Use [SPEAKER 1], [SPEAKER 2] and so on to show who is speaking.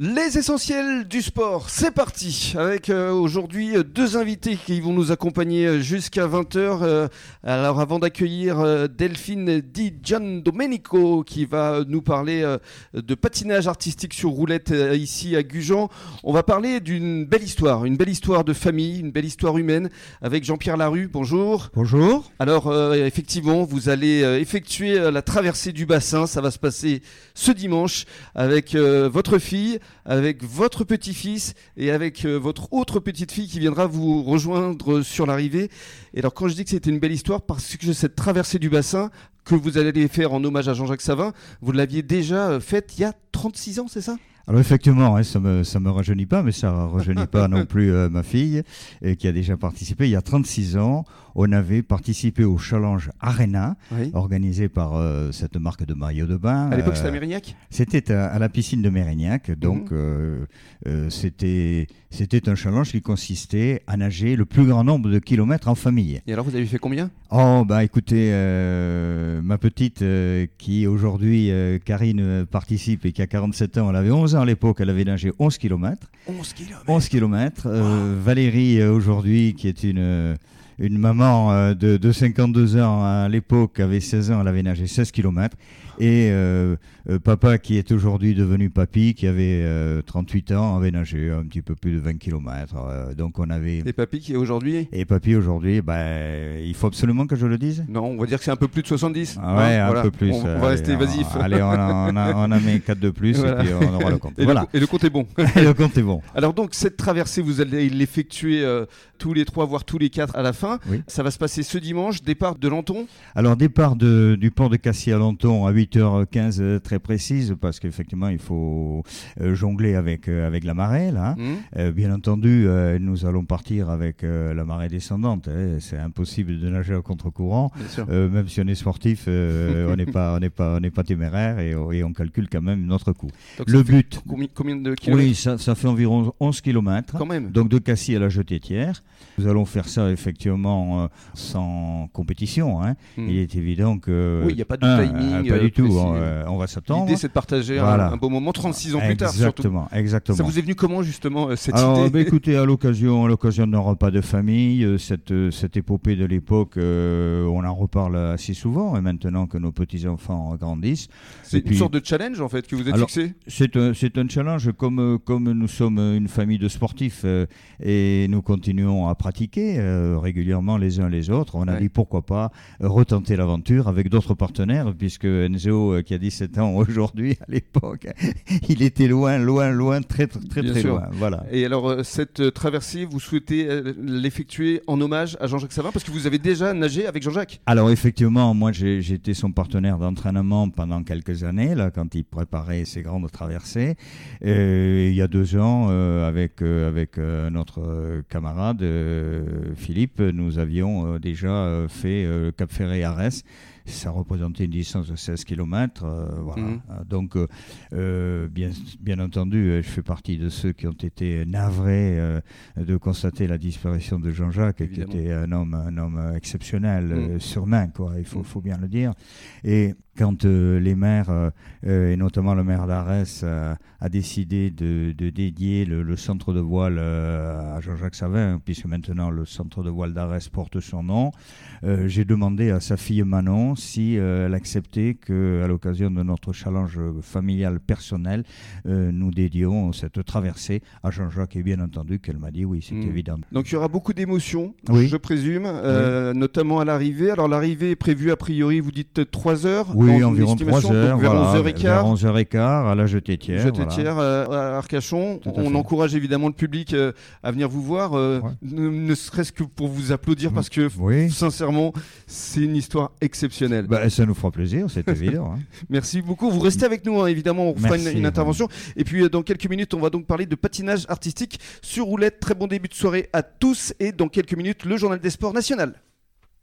[SPEAKER 1] Les essentiels du sport, c'est parti avec euh, aujourd'hui euh, deux invités qui vont nous accompagner euh, jusqu'à 20h. alors avant d'accueillir Delphine Di Gian Domenico qui va nous parler de patinage artistique sur roulette ici à Gujan, on va parler d'une belle histoire, une belle histoire de famille, une belle histoire humaine avec Jean-Pierre Larue. Bonjour.
[SPEAKER 2] Bonjour.
[SPEAKER 1] Alors effectivement, vous allez effectuer la traversée du bassin, ça va se passer ce dimanche avec votre fille avec votre petit-fils et avec euh, votre autre petite-fille qui viendra vous rejoindre sur l'arrivée. Et alors quand je dis que c'était une belle histoire, parce que cette traversée du bassin que vous allez faire en hommage à Jean-Jacques Savin, vous l'aviez déjà euh, faite il y a 36 ans, c'est ça?
[SPEAKER 2] Alors effectivement, hein, ça me ça me rajeunit pas, mais ça rajeunit pas non plus euh, ma fille qui a déjà participé il y a 36 ans on avait participé au Challenge Arena, organisé par euh, cette marque de maillot de bain.
[SPEAKER 1] À l'époque, c'était à euh, Mérignac
[SPEAKER 2] C'était à, la piscine de Mérignac. Donc, mhm. euh, c'était c'était un challenge qui consistait à nager le plus grand nombre de kilomètres en famille.
[SPEAKER 1] Et alors, vous avez fait combien?
[SPEAKER 2] Oh, bah écoutez, ma petite, qui aujourd'hui, Karine, participe et qui a 47 ans, elle avait 11 ans à l'époque, elle avait nagé 11
[SPEAKER 1] km. 11 km
[SPEAKER 2] 11 km. Valérie, aujourd'hui, qui est une une maman euh, de, de, 52 ans à l'époque avait 16 ans, elle avait nagé 16 km. Et euh, euh, papa, qui est aujourd'hui devenu papy, qui avait 38 ans, avait nagé un petit peu plus de 20 km. donc on avait.
[SPEAKER 1] Et papy qui est aujourd'hui
[SPEAKER 2] Et papy aujourd'hui, ben, il faut absolument que je le dise
[SPEAKER 1] Non, on va dire que c'est un peu plus de 70.
[SPEAKER 2] Ah ouais, un peu plus.
[SPEAKER 1] On, va rester évasif.
[SPEAKER 2] Allez, on, a, on, a, on a mis 4 de plus et puis on aura le compte.
[SPEAKER 1] Et,
[SPEAKER 2] voilà.
[SPEAKER 1] Le, et le compte est bon.
[SPEAKER 2] et le compte est bon.
[SPEAKER 1] Alors donc, cette traversée, vous allez l'effectuer tous les trois, voire tous les quatre à la fin. Ça va se passer ce dimanche, départ de Lanton?
[SPEAKER 2] Alors, départ de, du port de Cassis à Lanton à 8h15 euh, très précise, parce qu'effectivement, il faut euh, jongler avec, euh, avec la marée. Là. Mmh. bien entendu, nous allons partir avec la marée descendante. Hein. C'est impossible de nager au contre-courant. même si on est sportif, on n'est pas, on pas, on pas téméraire et, et, on calcule quand même notre coût.
[SPEAKER 1] le but. Combien, de kilomètres?
[SPEAKER 2] Oui, ça, ça, fait environ 11 km.
[SPEAKER 1] Quand même.
[SPEAKER 2] Donc de Cassis à la Jetée-Thiers. Nous allons faire ça effectivement sans compétition. Hein. Hmm. Il est évident que.
[SPEAKER 1] Oui, il n'y a pas de timing.
[SPEAKER 2] pas du euh. Euh, on, va s'attendre.
[SPEAKER 1] L'idée, c'est de partager un, beau moment 36 ans plus tard.
[SPEAKER 2] Exactement, exactement.
[SPEAKER 1] Ça vous est venu comment justement cette
[SPEAKER 2] idée
[SPEAKER 1] bah,
[SPEAKER 2] Écoutez, à l'occasion, à l'occasion d'un repas de famille, cette, cette épopée de l'époque, on en reparle assez souvent. Et maintenant que nos petits enfants grandissent,
[SPEAKER 1] c'est une sorte de challenge en fait que vous êtes fixé.
[SPEAKER 2] C'est un, un challenge comme comme nous sommes une famille de sportifs et nous continuons à pratiquer euh, régulièrement les uns les autres. On a dit pourquoi pas retenter l'aventure avec d'autres partenaires, puisque Enzo, euh, qui a 17 ans aujourd'hui, à l'époque, il était loin, loin, loin, très, très, très, très loin. Voilà.
[SPEAKER 1] Et alors, euh, cette traversée, vous souhaitez l'effectuer en hommage à Jean-Jacques Savin, parce que vous avez déjà nagé avec Jean-Jacques?
[SPEAKER 2] Alors, effectivement, moi, j'ai été son partenaire d'entraînement pendant quelques années, là, quand il préparait ses grandes traversées. il y a deux ans, avec, avec notre camarade, Philippe, nous avions euh, déjà euh, fait euh, Cap Ferré-Arès ça représentait une distance de 16 km. voilà. Mhm. Donc, bien, bien entendu, je fais partie de ceux qui ont été navrés de constater la disparition de Jean-Jacques, qui était un homme, un homme exceptionnel, mhm. surmain, quoi, il faut, mhm. faut bien le dire. Et quand euh, les maires, euh, euh, et notamment le maire d'Arès, a décidé de, dédier le, centre de voile à Jean-Jacques Savin, puisque maintenant le centre de voile d'Arès porte son nom, j'ai demandé à sa fille Manon si elle acceptait qu'à l'occasion de notre challenge familial personnel, nous dédions cette traversée à Jean-Jacques, et bien entendu qu'elle m'a dit oui, c'est hmm. évident.
[SPEAKER 1] Donc il y aura beaucoup d'émotions, je présume, notamment à l'arrivée. Alors l'arrivée est prévue a priori, vous dites 3 heures
[SPEAKER 2] oui, environ 3 heures. Vers 11h15. Vers 11h15 à la Jetée-Thiers.
[SPEAKER 1] Jetée-Thiers euh, à Arcachon. On encourage évidemment le public euh, à venir vous voir, euh, ne, serait-ce que pour vous applaudir, parce que sincèrement, c'est une histoire exceptionnelle.
[SPEAKER 2] Bah, ça nous fera plaisir, c'est évident. Hein.
[SPEAKER 1] Merci beaucoup. Vous restez avec nous, hein, évidemment, on fera une, intervention. Et puis, dans quelques minutes, on va donc parler de patinage artistique sur roulette. Très bon début de soirée à tous. Et dans quelques minutes, le journal des sports national.